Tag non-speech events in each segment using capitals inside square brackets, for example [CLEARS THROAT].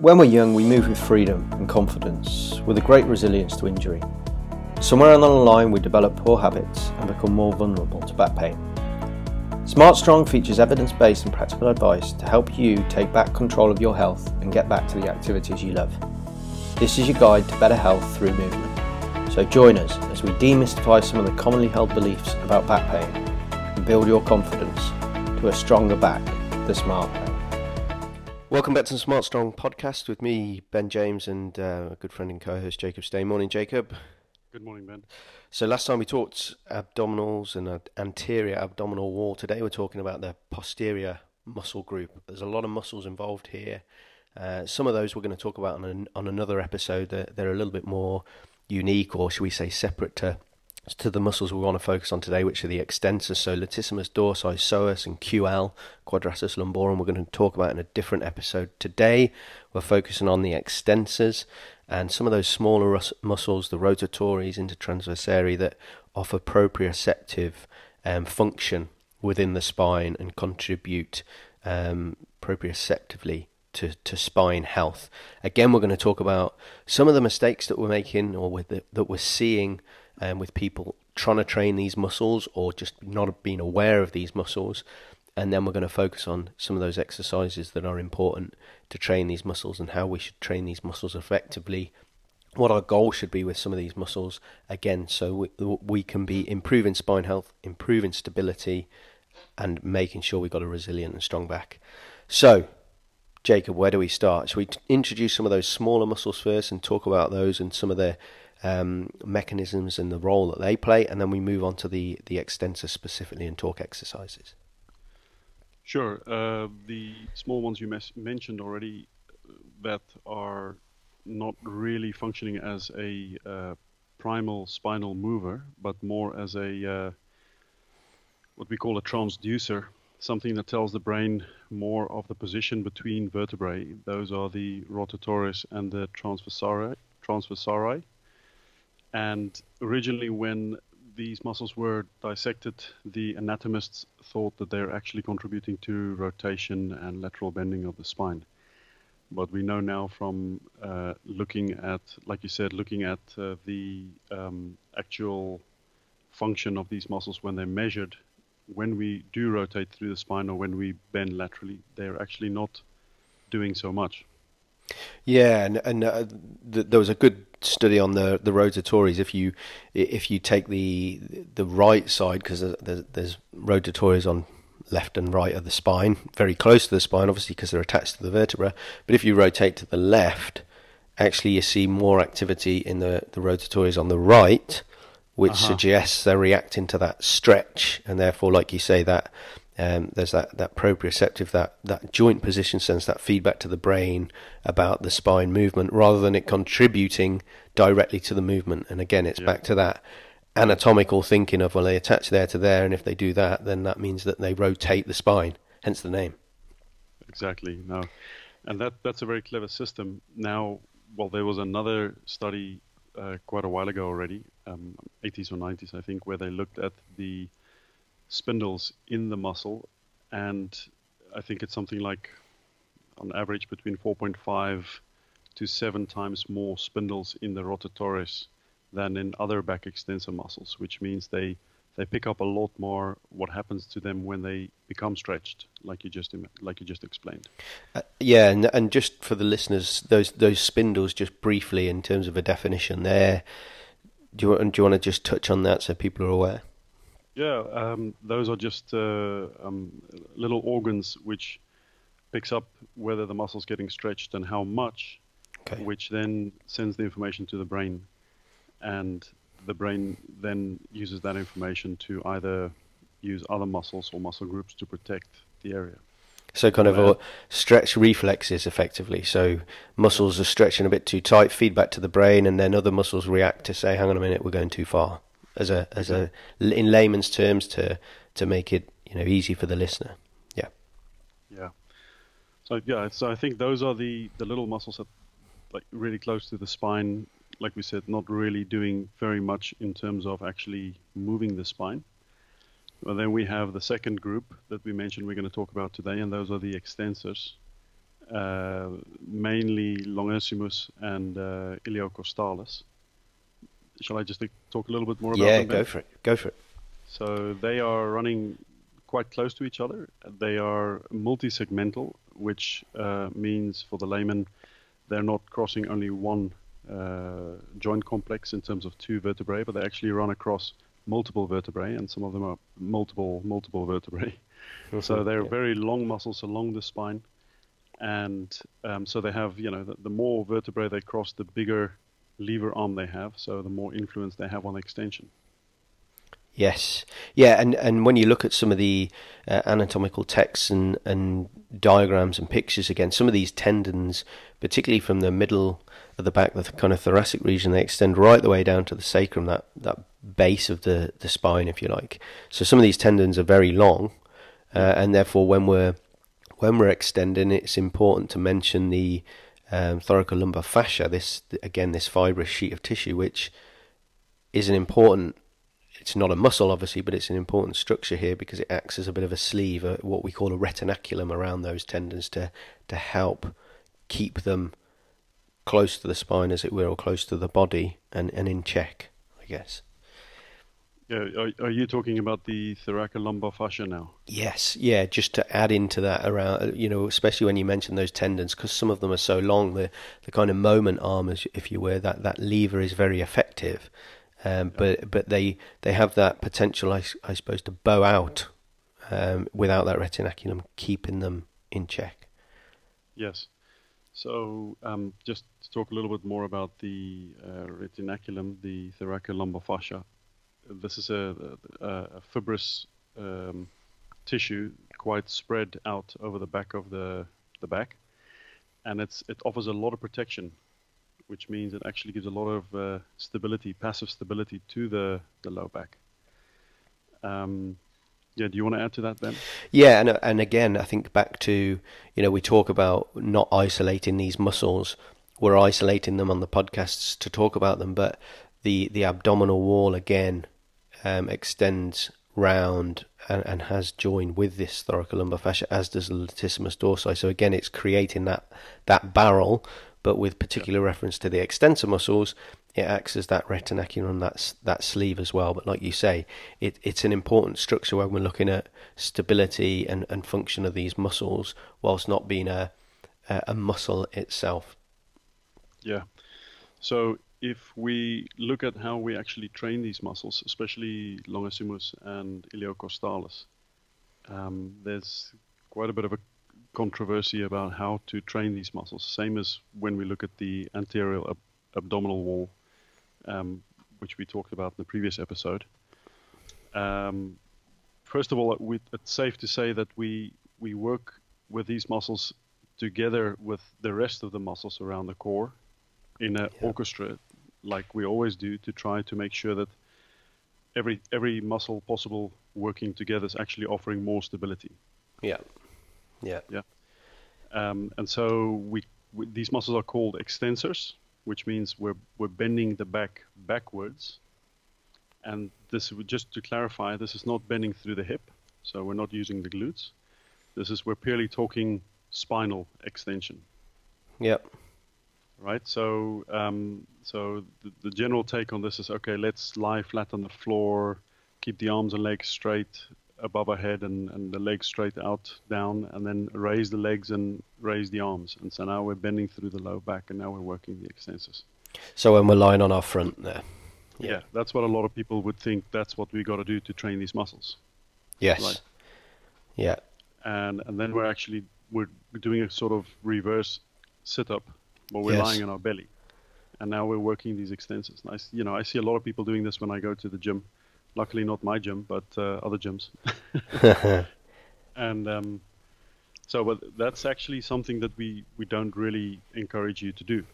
When we're young, we move with freedom and confidence, with a great resilience to injury. Somewhere along the line, we develop poor habits and become more vulnerable to back pain. Smart Strong features evidence based and practical advice to help you take back control of your health and get back to the activities you love. This is your guide to better health through movement. So join us as we demystify some of the commonly held beliefs about back pain and build your confidence to a stronger back the smart. Welcome back to the Smart Strong podcast with me, Ben James, and uh, a good friend and co-host Jacob Stay. Morning, Jacob. Good morning, Ben. So last time we talked abdominals and anterior abdominal wall. Today we're talking about the posterior muscle group. There's a lot of muscles involved here. Uh, some of those we're going to talk about on an, on another episode. They're, they're a little bit more unique, or should we say, separate to to the muscles we want to focus on today, which are the extensors, so latissimus dorsi, psoas, and QL, quadratus lumborum. We're going to talk about in a different episode today. We're focusing on the extensors and some of those smaller rus- muscles, the rotatories, intertransversarii, that offer proprioceptive um, function within the spine and contribute um, proprioceptively to, to spine health. Again, we're going to talk about some of the mistakes that we're making or the, that we're seeing um, with people trying to train these muscles or just not being aware of these muscles. And then we're going to focus on some of those exercises that are important to train these muscles and how we should train these muscles effectively. What our goal should be with some of these muscles, again, so we, we can be improving spine health, improving stability, and making sure we've got a resilient and strong back. So, Jacob, where do we start? Should we introduce some of those smaller muscles first and talk about those and some of their um, mechanisms and the role that they play, and then we move on to the the extensor specifically and talk exercises. Sure. Uh, the small ones you mes- mentioned already uh, that are not really functioning as a uh, primal spinal mover, but more as a uh, what we call a transducer, something that tells the brain more of the position between vertebrae. Those are the rotatories and the transversari. transversarii. And originally, when these muscles were dissected, the anatomists thought that they're actually contributing to rotation and lateral bending of the spine. But we know now from uh, looking at, like you said, looking at uh, the um, actual function of these muscles when they're measured, when we do rotate through the spine or when we bend laterally, they're actually not doing so much. Yeah, and, and uh, th- there was a good study on the the rotatories. If you if you take the the right side, because there's, there's rotatories on left and right of the spine, very close to the spine, obviously because they're attached to the vertebra. But if you rotate to the left, actually you see more activity in the the rotatories on the right, which uh-huh. suggests they're reacting to that stretch, and therefore, like you say, that um, there's that, that proprioceptive, that, that joint position sends that feedback to the brain about the spine movement rather than it contributing directly to the movement. And again, it's yeah. back to that anatomical thinking of, well, they attach there to there, and if they do that, then that means that they rotate the spine, hence the name. Exactly. No. And that, that's a very clever system. Now, well, there was another study uh, quite a while ago already, um, 80s or 90s, I think, where they looked at the spindles in the muscle, and I think it's something like on average between 4.5 to 7 times more spindles in the rotatories than in other back extensor muscles, which means they they pick up a lot more what happens to them when they become stretched, like you just like you just explained. Uh, yeah, and and just for the listeners, those those spindles, just briefly in terms of a definition, there. Do you, do you want to just touch on that so people are aware? Yeah, um, those are just uh, um, little organs which picks up whether the muscle's getting stretched and how much, okay. which then sends the information to the brain, and the brain then uses that information to either use other muscles or muscle groups to protect the area. So kind of a stretch reflexes effectively. So muscles are stretching a bit too tight, feedback to the brain, and then other muscles react to say, "Hang on a minute, we're going too far." As a as a in layman's terms to to make it you know easy for the listener. Yeah. Yeah. So yeah, so I think those are the the little muscles that like really close to the spine. Like we said, not really doing very much in terms of actually moving the spine. Well, then we have the second group that we mentioned we're going to talk about today, and those are the extensors. uh, mainly longissimus and uh, iliocostalis. Shall I just talk a little bit more about yeah, them? Yeah, go for it. Go for it. So they are running quite close to each other. They are multi-segmental, which uh, means for the layman, they're not crossing only one uh, joint complex in terms of two vertebrae, but they actually run across multiple vertebrae, and some of them are multiple multiple vertebrae. Mm-hmm. [LAUGHS] so they're yeah. very long muscles along the spine, and um, so they have you know the, the, more vertebrae they cross, the bigger lever arm they have, so the more influence they have on extension. Yes, yeah, and, and when you look at some of the uh, anatomical texts and, and diagrams and pictures again, some of these tendons, particularly from the middle of the back, the kind of thoracic region, they extend right the way down to the sacrum, that, that base of the, the spine, if you like. So some of these tendons are very long, uh, and therefore when we're when we're extending, it's important to mention the um, thoracolumbar fascia. This again, this fibrous sheet of tissue, which is an important it's not a muscle, obviously, but it's an important structure here because it acts as a bit of a sleeve, uh, what we call a retinaculum around those tendons to to help keep them close to the spine, as it were, or close to the body and, and in check, I guess. Yeah, are, are you talking about the thoracolumbar fascia now? Yes, yeah. Just to add into that around, you know, especially when you mention those tendons, because some of them are so long, the the kind of moment arm, if you were, that that lever is very effective. Um, but but they they have that potential, I, I suppose, to bow out um, without that retinaculum keeping them in check. Yes. So um, just to talk a little bit more about the uh, retinaculum, the thoracolumbar fascia. This is a, a, a fibrous um, tissue, quite spread out over the back of the the back, and it's it offers a lot of protection which means it actually gives a lot of uh, stability, passive stability to the, the low back. Um, yeah, do you want to add to that, Ben? Yeah, and and again, I think back to you know we talk about not isolating these muscles. We're isolating them on the podcasts to talk about them, but the the abdominal wall again um, extends round and, and, has joined with this thoracolumbar fascia, as does the latissimus dorsi. So again, it's creating that that barrel but with particular reference to the extensor muscles, it acts as that retinaculum, that that sleeve as well. But like you say, it, it's an important structure when we're looking at stability and, and function of these muscles, whilst not being a, a muscle itself. Yeah. So if we look at how we actually train these muscles, especially longissimus and iliocostalis, um, there's quite a bit of a controversy about how to train these muscles. Same as when we look at the anterior ab- abdominal wall, um, which we talked about in the previous episode. Um, first of all, we, it's safe to say that we we work with these muscles together with the rest of the muscles around the core in an yeah. orchestra, like we always do, to try to make sure that every every muscle possible working together is actually offering more stability. Yeah. Yeah. Yeah. Um, and so we, we, these muscles are called extensors, which means we're we're bending the back backwards. And this just to clarify, this is not bending through the hip, so we're not using the glutes. This is we're purely talking spinal extension. Yep. Right. So um, so the, the general take on this is okay. Let's lie flat on the floor, keep the arms and legs straight, above our head and, and the legs straight out down and then raise the legs and raise the arms. And so now we're bending through the low back and now we're working the extensors. So when we're lying on our front there. Yeah, yeah. that's what a lot of people would think. That's what we got to do to train these muscles. Yes. Right? yeah. And and then we're actually we're doing a sort of reverse sit up where we're yes. lying on our belly and now we're working these extensors and I, you know i see a lot of people doing this when i go to the gym Luckily, not my gym, but uh, other gyms. [LAUGHS] [LAUGHS] and um, so, but that's actually something that we, we don't really encourage you to do.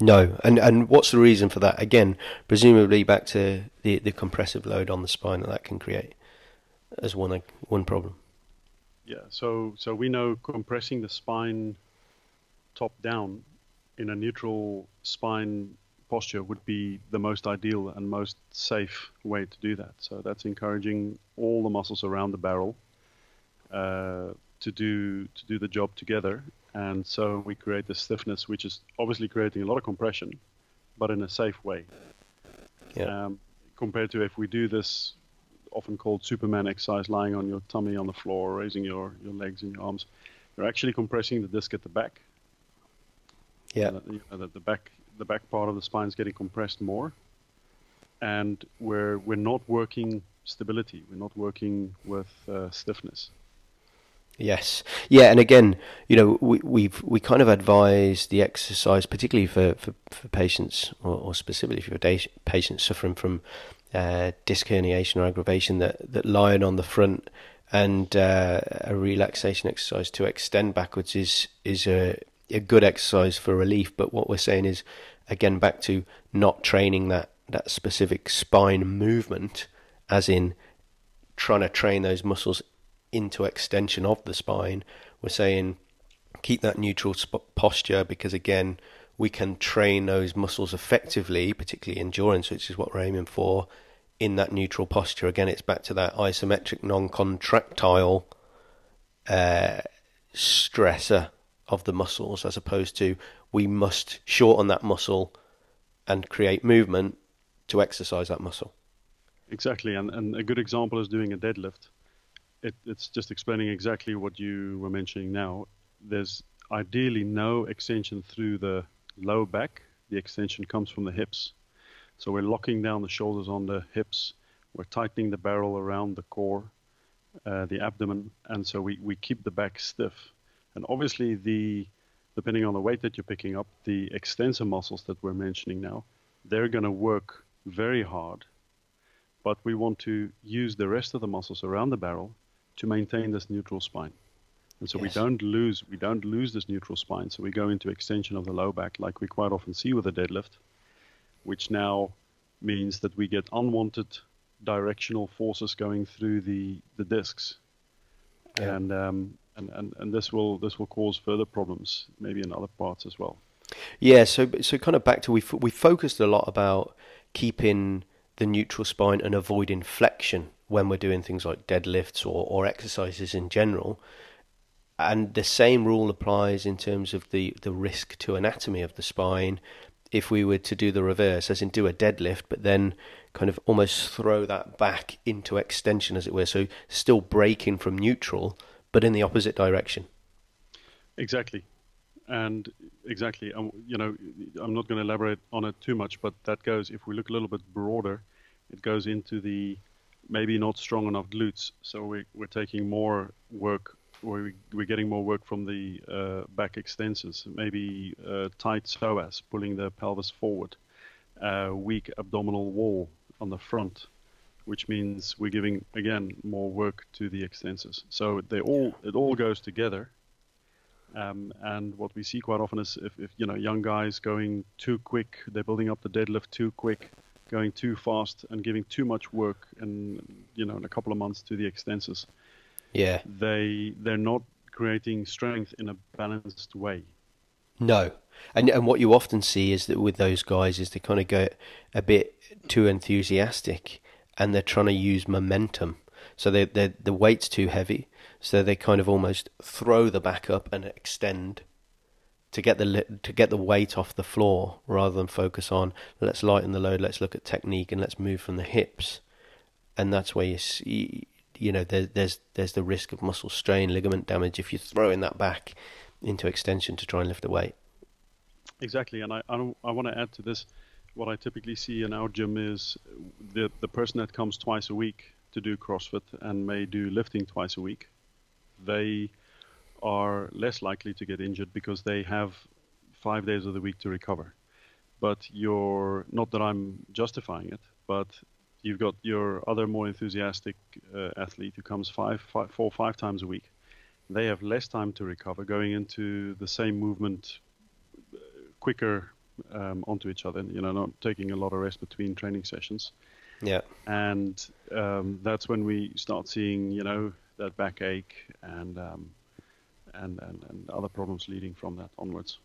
No, and and what's the reason for that? Again, presumably back to the the compressive load on the spine that that can create as one one problem. Yeah, so so we know compressing the spine top down in a neutral spine posture would be the most ideal and most safe way to do that. So that's encouraging all the muscles around the barrel uh, to do to do the job together, and so we create the stiffness, which is obviously creating a lot of compression, but in a safe way. Yeah. Um, compared to if we do this often called Superman exercise, lying on your tummy on the floor, raising your, your legs and your arms, you're actually compressing the disc at the back. Yeah. You know, the, the back the back part of the spine is getting compressed more, and we're we're not working stability. We're not working with uh, stiffness. Yes, yeah, and again, you know, we, we've we kind of advise the exercise, particularly for for, for patients, or, or specifically for da- patients suffering from uh, disc herniation or aggravation, that that lying on the front and uh, a relaxation exercise to extend backwards is is a a good exercise for relief. But what we're saying is, again, back to not training that that specific spine movement, as in trying to train those muscles into extension of the spine. We're saying keep that neutral sp- posture because again we can train those muscles effectively, particularly endurance, which is what we're aiming for. In that neutral posture, again, it's back to that isometric, non-contractile uh, stressor of the muscles, as opposed to we must shorten that muscle and create movement to exercise that muscle. Exactly, and, and a good example is doing a deadlift. It, it's just explaining exactly what you were mentioning now. There's ideally no extension through the low back. The extension comes from the hips. So we're locking down the shoulders on the hips. We're tightening the barrel around the core, uh, the abdomen, and so we, we keep the back stiff. And obviously, the depending on the weight that you're picking up, the extensor muscles that we're mentioning now, they're going to work very hard. But we want to use the rest of the muscles around the barrel to maintain this neutral spine. And so yes. we don't lose we don't lose this neutral spine. So we go into extension of the low back like we quite often see with a deadlift, which now means that we get unwanted directional forces going through the, the discs. Yeah. And um, and, and, and this will this will cause further problems maybe in other parts as well. Yeah, so so kind of back to we we focused a lot about keeping the neutral spine and avoiding flexion when we're doing things like deadlifts or, or exercises in general. And the same rule applies in terms of the, the risk to anatomy of the spine if we were to do the reverse, as in do a deadlift, but then kind of almost throw that back into extension, as it were. So still breaking from neutral, but in the opposite direction. Exactly, and exactly. Um, you know, I'm not going to elaborate on it too much, but that goes. If we look a little bit broader, it goes into the maybe not strong enough glutes. So we, we're taking more work, or we're getting more work from the uh, back extensors. Maybe uh, tight psoas, pulling the pelvis forward. Uh, weak abdominal wall on the front which means we're giving again more work to the extensors. So they all it all goes together. Um, and what we see quite often is if, if you know young guys going too quick, they're building up the deadlift too quick, going too fast, and giving too much work, and you know in a couple of months to the extensors. Yeah, they they're not creating strength in a balanced way. No, and and what you often see is that with those guys is they kind of go a bit too enthusiastic and they're trying to use momentum. So they they the weight's too heavy, so they kind of almost throw the back up and extend to get the to get the weight off the floor rather than focus on let's lighten the load, let's look at technique, and let's move from the hips. And that's where you see, you know, there, there's there's the risk of muscle strain, ligament damage if you're throwing that back into extension to try and lift the weight. Exactly, and I I, I want to add to this what I typically see in our gym is the the person that comes twice a week to do CrossFit and may do lifting twice a week, they are less likely to get injured because they have five days of the week to recover. But you're not that I'm justifying it, but you've got your other more enthusiastic uh, athlete who comes five, five, four, five times a week. They have less time to recover, going into the same movement uh, quicker um, onto each other. You know, not taking a lot of rest between training sessions. Yeah. And um, that's when we start seeing, you know, that backache and, um, and and and other problems leading from that onwards.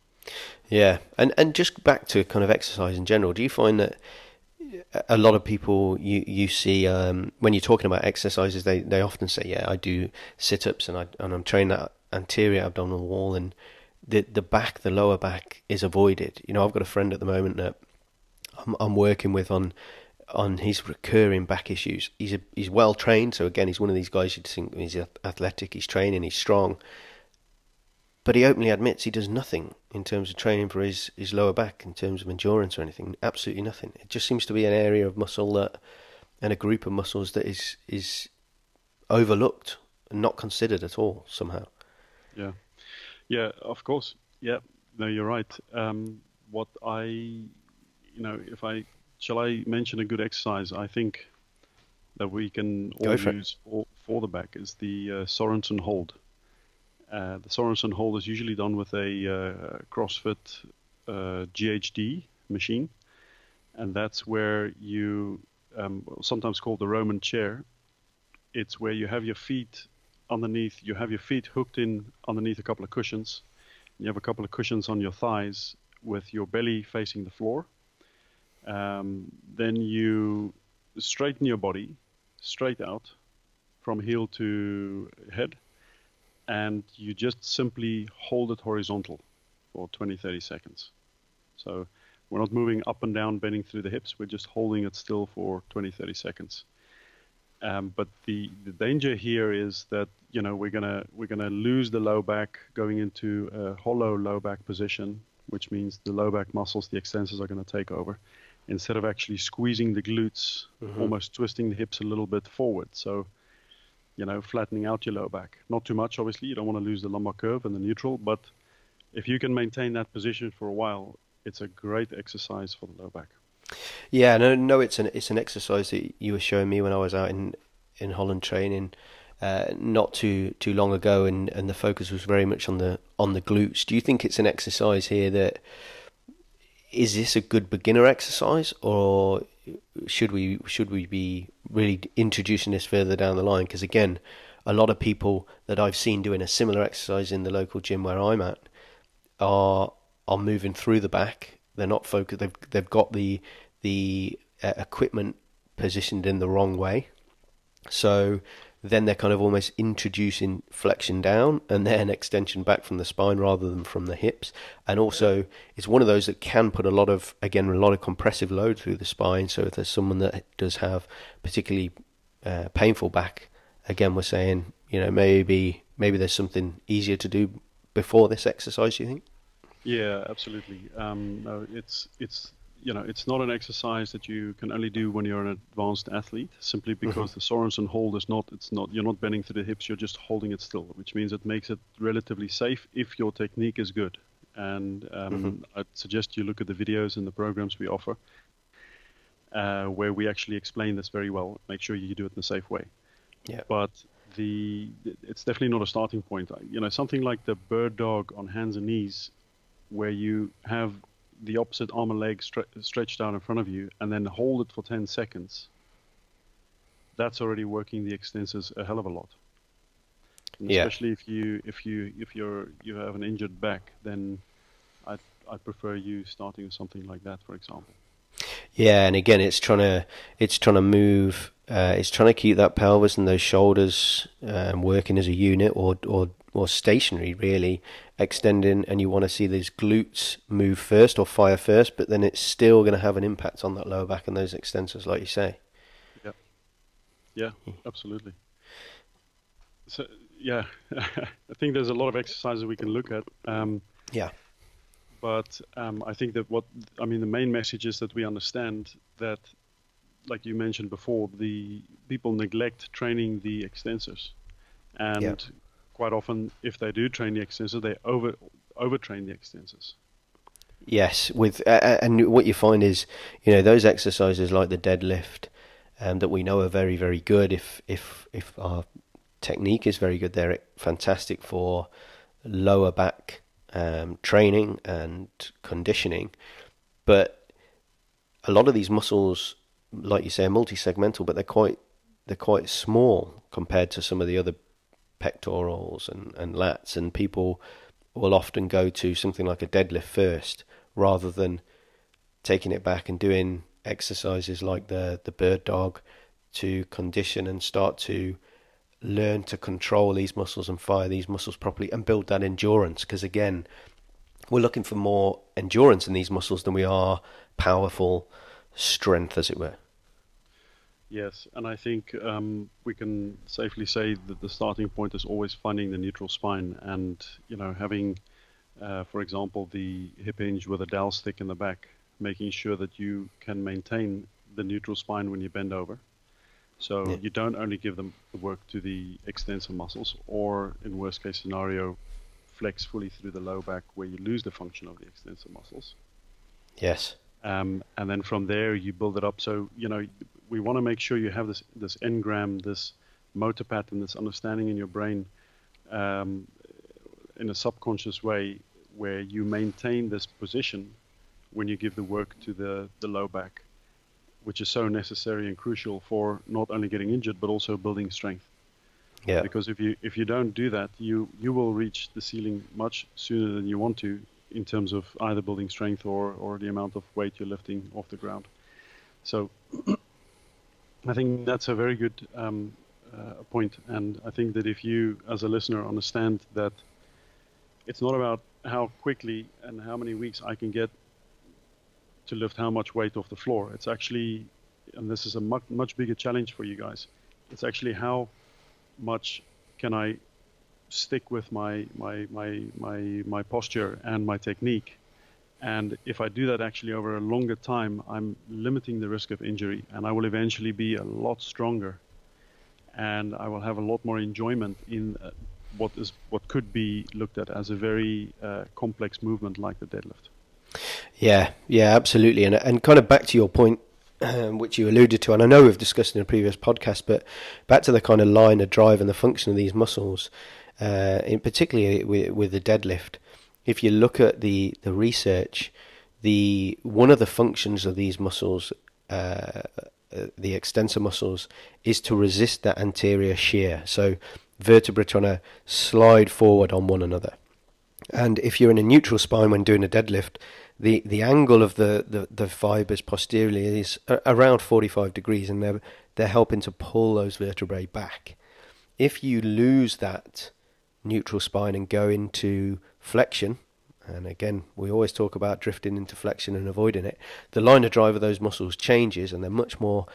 Yeah, and and just back to kind of exercise in general. Do you find that a lot of people you you see um, when you're talking about exercises, they they often say, "Yeah, I do sit ups and I and I'm training that anterior abdominal wall," and the the back, the lower back, is avoided. You know, I've got a friend at the moment that I'm, I'm working with on on his recurring back issues. He's a, he's well trained, so again, he's one of these guys you'd think he's athletic, he's training, he's strong. But he openly admits he does nothing in terms of training for his, his lower back, in terms of endurance or anything. Absolutely nothing. It just seems to be an area of muscle that, and a group of muscles that is is overlooked and not considered at all somehow. Yeah, yeah, of course. Yeah, no, you're right. Um, what I, you know, if I shall I mention a good exercise? I think that we can all use for, for, the back is the uh, Sorensen hold. Uh, the Sorensen hold is usually done with a uh, CrossFit uh, GHD machine, and that's where you um, sometimes called the Roman chair. It's where you have your feet underneath. You have your feet hooked in underneath a couple of cushions. You have a couple of cushions on your thighs with your belly facing the floor. Um, then you straighten your body straight out from heel to head and you just simply hold it horizontal for 20 30 seconds so we're not moving up and down bending through the hips we're just holding it still for 20 30 seconds um, but the, the danger here is that you know we're gonna we're gonna lose the low back going into a hollow low back position which means the low back muscles the extensors are going to take over instead of actually squeezing the glutes mm-hmm. almost twisting the hips a little bit forward so you know, flattening out your low back. Not too much, obviously. You don't want to lose the lumbar curve and the neutral, but if you can maintain that position for a while, it's a great exercise for the low back. Yeah, no, no, it's an it's an exercise that you were showing me when I was out in in Holland training. Uh, not too too long ago, and, and the focus was very much on the on the glutes. Do you think it's an exercise here that is this a good beginner exercise, or should we should we be really introducing this further down the line? Because again, a lot of people that I've seen doing a similar exercise in the local gym where I'm at are are moving through the back. They're not focused. They've they've got the the uh, equipment positioned in the wrong way. So then they're kind of almost introducing flexion down and then [LAUGHS] extension back from the spine rather than from the hips. And also, it's one of those that can put a lot of, again, a lot of compressive load through the spine. So if there's someone that does have particularly uh, painful back, again, we're saying, you know, maybe maybe there's something easier to do before this exercise. You think? Yeah, absolutely. Um, no, it's it's you know, it's not an exercise that you can only do when you're an advanced athlete, simply mm-hmm. because mm-hmm. the Sorensen hold is not, it's not, you're not bending through the hips, you're just holding it still, which means it makes it relatively safe if your technique is good. And um, mm-hmm. I'd suggest you look at the videos and the programs we offer, uh, where we actually explain this very well. Make sure you do it in a safe way. Yeah. But the, it's definitely not a starting point. You know, something like the bird dog on hands and knees, where you have the opposite arm and leg stre- stretched out in front of you and then hold it for 10 seconds, that's already working the extensors a hell of a lot. And yeah. Especially if you if you if you're you have an injured back, then I I prefer you starting with something like that, for example. Yeah, and again, it's trying to it's trying to move. Uh, it's trying to keep that pelvis and those shoulders um, working as a unit, or or or stationary really, extending, and you want to see these glutes move first or fire first, but then it's still going to have an impact on that lower back and those extensors, like you say. Yeah, yeah, absolutely. So yeah, [LAUGHS] I think there's a lot of exercises we can look at. Um, yeah. But um, I think that what I mean, the main message is that we understand that, like you mentioned before, the people neglect training the extensors, and yeah quite often, if they do train the extensors, they over overtrain the extensors. Yes, with uh, and what you find is, you know, those exercises like the deadlift, um, that we know are very very good. If if if our technique is very good, they're fantastic for lower back um, training and conditioning. But a lot of these muscles, like you say, are multi-segmental, but they're quite they're quite small compared to some of the other pectorals and, and lats, and people will often go to something like a deadlift first rather than taking it back and doing exercises like the, the bird dog to condition and start to learn to control these muscles and fire these muscles properly and build that endurance. Because again, we're looking for more endurance in these muscles than we are powerful strength, as it were. Yes, and I think um, we can safely say that the starting point is always finding the neutral spine, and you know having, uh, for example, the hip hinge with a dowel stick in the back, making sure that you can maintain the neutral spine when you bend over. So yeah. you don't only give them the work to the extensor muscles, or in worst case scenario, flex fully through the low back where you lose the function of the extensor muscles. Yes. Um, and then from there you build it up. So you know we want to make sure you have this this engram, this motor pattern, this understanding in your brain, um, in a subconscious way, where you maintain this position when you give the work to the the low back, which is so necessary and crucial for not only getting injured but also building strength. Yeah. Because if you if you don't do that, you you will reach the ceiling much sooner than you want to in terms of either building strength or or the amount of weight you're lifting off the ground. So [CLEARS THROAT] I think that's a very good um, uh, point, and I think that if you, as a listener, understand that it's not about how quickly and how many weeks I can get to lift how much weight off the floor. It's actually, and this is a much much bigger challenge for you guys. It's actually how much can I stick with my my my my my posture and my technique and if I do that actually over a longer time, I'm limiting the risk of injury and I will eventually be a lot stronger and I will have a lot more enjoyment in uh, what is what could be looked at as a very uh, complex movement like the deadlift. Yeah, yeah, absolutely. And and kind of back to your point um, which you alluded to, and I know we've discussed in a previous podcast, but back to the kind of line of drive and the function of these muscles, uh, in particularly with, with the deadlift if you look at the, the research, the one of the functions of these muscles, uh, uh, the extensor muscles, is to resist that anterior shear. So vertebrae trying to slide forward on one another. And if you're in a neutral spine when doing a deadlift, the, the angle of the, the, the fibers posteriorly is around 45 degrees and they're, they're helping to pull those vertebrae back. If you lose that neutral spine and go into flexion, and again, we always talk about drifting into flexion and avoiding it, the line of drive of those muscles changes and they're much more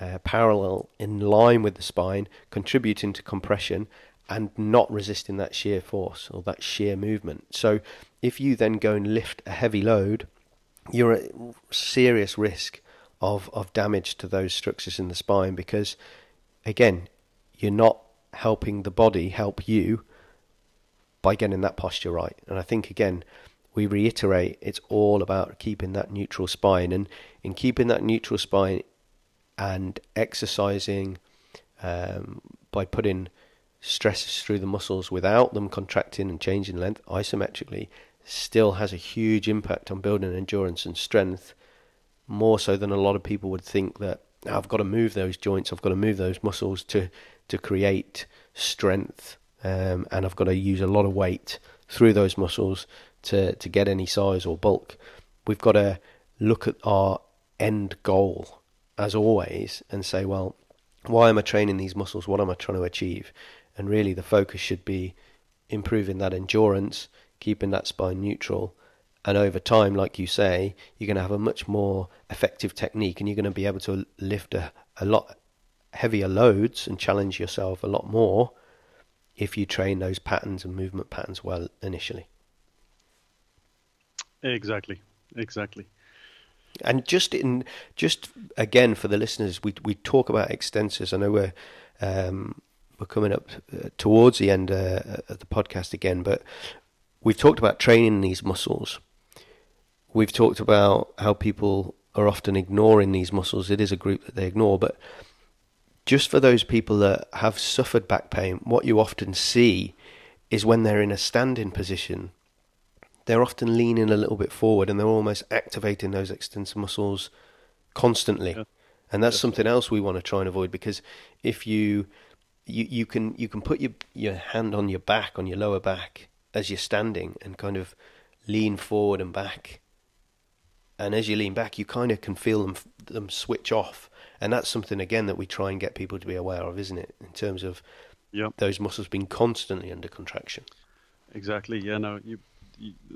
uh, parallel in line with the spine, contributing to compression and not resisting that shear force or that shear movement. So, if you then go and lift a heavy load, you're at serious risk of, of damage to those structures in the spine because, again, you're not helping the body help you by getting that posture right. And I think again, we reiterate it's all about keeping that neutral spine, and in keeping that neutral spine and exercising um, by putting stresses through the muscles without them contracting and changing length isometrically still has a huge impact on building endurance and strength more so than a lot of people would think that I've got to move those joints, I've got to move those muscles to to create strength um, and I've got to use a lot of weight through those muscles to, to get any size or bulk. We've got to look at our end goal as always and say, well, why am I training these muscles? What am I trying to achieve? And really, the focus should be improving that endurance, keeping that spine neutral. And over time, like you say, you're going to have a much more effective technique and you're going to be able to lift a, a lot heavier loads and challenge yourself a lot more if you train those patterns and movement patterns well initially. Exactly, exactly. And just in, just again for the listeners, we we talk about extensors. I know we're um, we're coming up uh, towards the end uh, of the podcast again, but we've talked about training these muscles. We've talked about how people are often ignoring these muscles. It is a group that they ignore, but just for those people that have suffered back pain, what you often see is when they're in a standing position, they're often leaning a little bit forward and they're almost activating those extensor muscles constantly. Yeah. And that's something else we want to try and avoid because if you you, you can you can put your your hand on your back on your lower back as you're standing and kind of lean forward and back and as you lean back you kind of can feel them them switch off and that's something again that we try and get people to be aware of, isn't it? In terms of yep. those muscles being constantly under contraction. Exactly. Yeah. No. You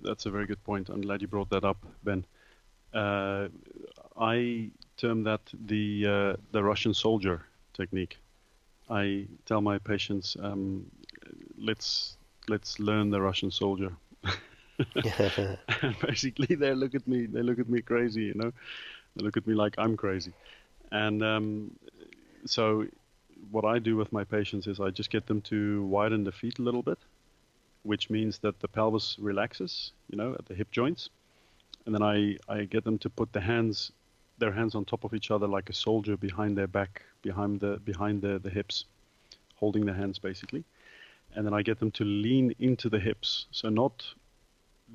that's a very good point. I'm glad you brought that up, Ben. Uh, I term that the uh, the Russian soldier technique. I tell my patients, um, let's let's learn the Russian soldier. and [LAUGHS] [LAUGHS] basically, they look at me. They look at me crazy. You know, they look at me like I'm crazy. And um, so, what I do with my patients is I just get them to widen the feet a little bit, which means that the pelvis relaxes. You know, at the hip joints, and then I I get them to put the hands their hands on top of each other like a soldier behind their back, behind the behind the, the hips, holding their hands basically. And then I get them to lean into the hips. So not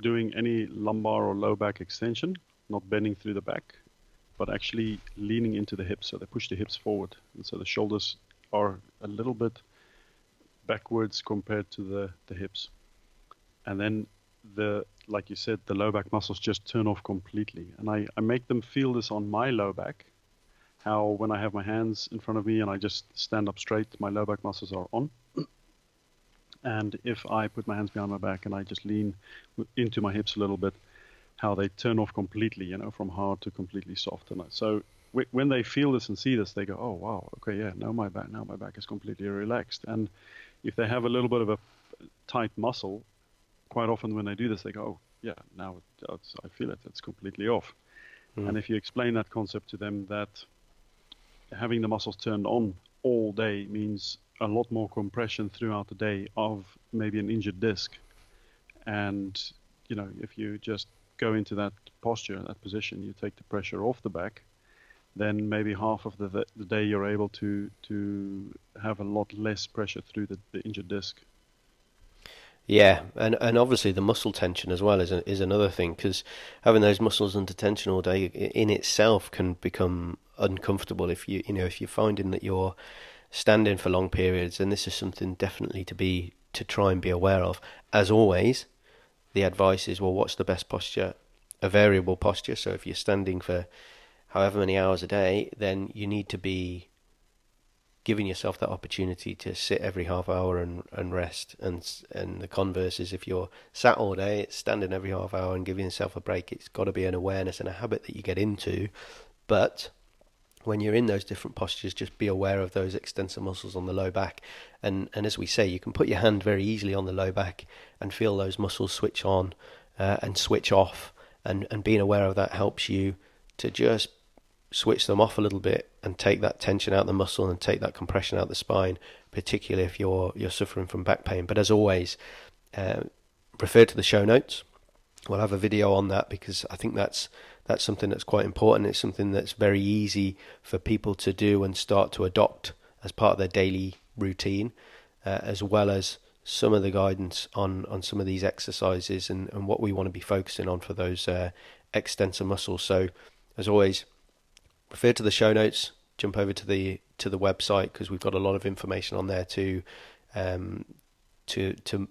doing any lumbar or low back extension, not bending through the back, but actually leaning into the hips. So they push the hips forward. And so the shoulders are a little bit backwards compared to the, the hips. And then the like you said, the low back muscles just turn off completely. And I, I make them feel this on my low back. How when I have my hands in front of me and I just stand up straight, my low back muscles are on. and if I put my hands behind my back and I just lean into my hips a little bit, how they turn off completely, you know, from hard to completely soft. And so when they feel this and see this, they go, "Oh wow, okay, yeah, now my back, now my back is completely relaxed." And if they have a little bit of a tight muscle, quite often when they do this, they go, oh, yeah, now I feel it. It's completely off. Mm. And if you explain that concept to them, that having the muscles turned on all day means a lot more compression throughout the day of maybe an injured disc. And, you know, if you just go into that posture, that position, you take the pressure off the back, then maybe half of the, the day you're able to, to have a lot less pressure through the, the injured disc. Yeah, and and obviously the muscle tension as well is is another thing because having those muscles under tension all day in itself can become uncomfortable if you you know if you're finding that you're standing for long periods, and this is something definitely to be to try and be aware of. As always, the advice is well, what's the best posture? A variable posture. So if you're standing for however many hours a day, then you need to be giving yourself that opportunity to sit every half hour and, and rest. And and the converse is if you're sat all day, it's standing every half hour and giving yourself a break. It's got to be an awareness and a habit that you get into. But when you're in those different postures, just be aware of those extensor muscles on the low back. And and as we say, you can put your hand very easily on the low back and feel those muscles switch on uh, and switch off. And and being aware of that helps you to just switch them off a little bit and take that tension out of the muscle and take that compression out of the spine, particularly if you're you're suffering from back pain. But as always, uh, refer to the show notes. We'll have a video on that because I think that's that's something that's quite important. It's something that's very easy for people to do and start to adopt as part of their daily routine, uh, as well as some of the guidance on, on some of these exercises and, and what we want to be focusing on for those uh, extensor muscles. So, as always, refer to the show notes. Jump over to the to the website because we've got a lot of information on there to um, to to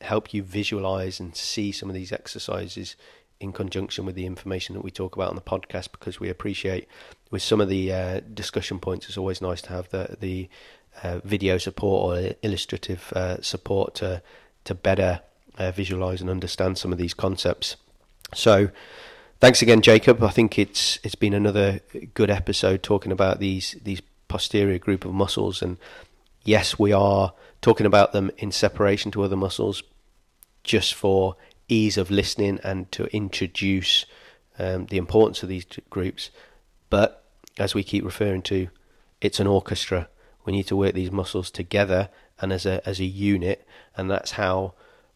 help you visualize and see some of these exercises in conjunction with the information that we talk about on the podcast because we appreciate with some of the uh, discussion points it's always nice to have the the uh, video support or illustrative uh, support to to better uh, visualize and understand some of these concepts so thanks again, Jacob. I think it's it's been another good episode talking about these these posterior group of muscles, and yes, we are talking about them in separation to other muscles, just for ease of listening and to introduce um, the importance of these groups. But as we keep referring to, it's an orchestra. We need to work these muscles together and as a as a unit, and that's how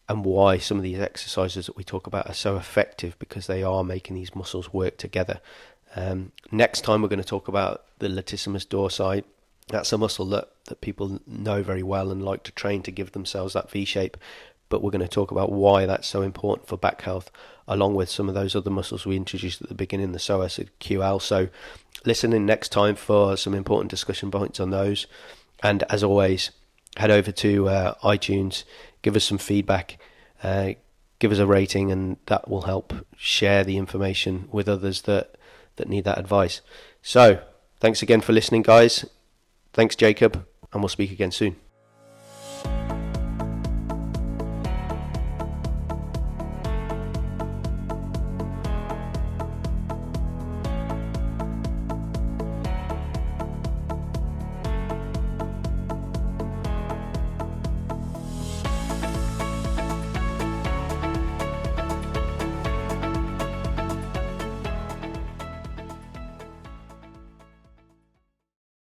and why some of these exercises that we talk about are so effective because they are making these muscles work together. Um, next time, we're going to talk about the latissimus dorsi. That's a muscle that, that people know very well and like to train to give themselves that V shape. But we're going to talk about why that's so important for back health, along with some of those other muscles we introduced at the beginning, the psoas and QL. So, listen in next time for some important discussion points on those. And as always, head over to uh, iTunes, give us some feedback, uh, give us a rating, and that will help share the information with others that that need that advice. So, thanks again for listening, guys. Thanks, Jacob, and we'll speak again soon.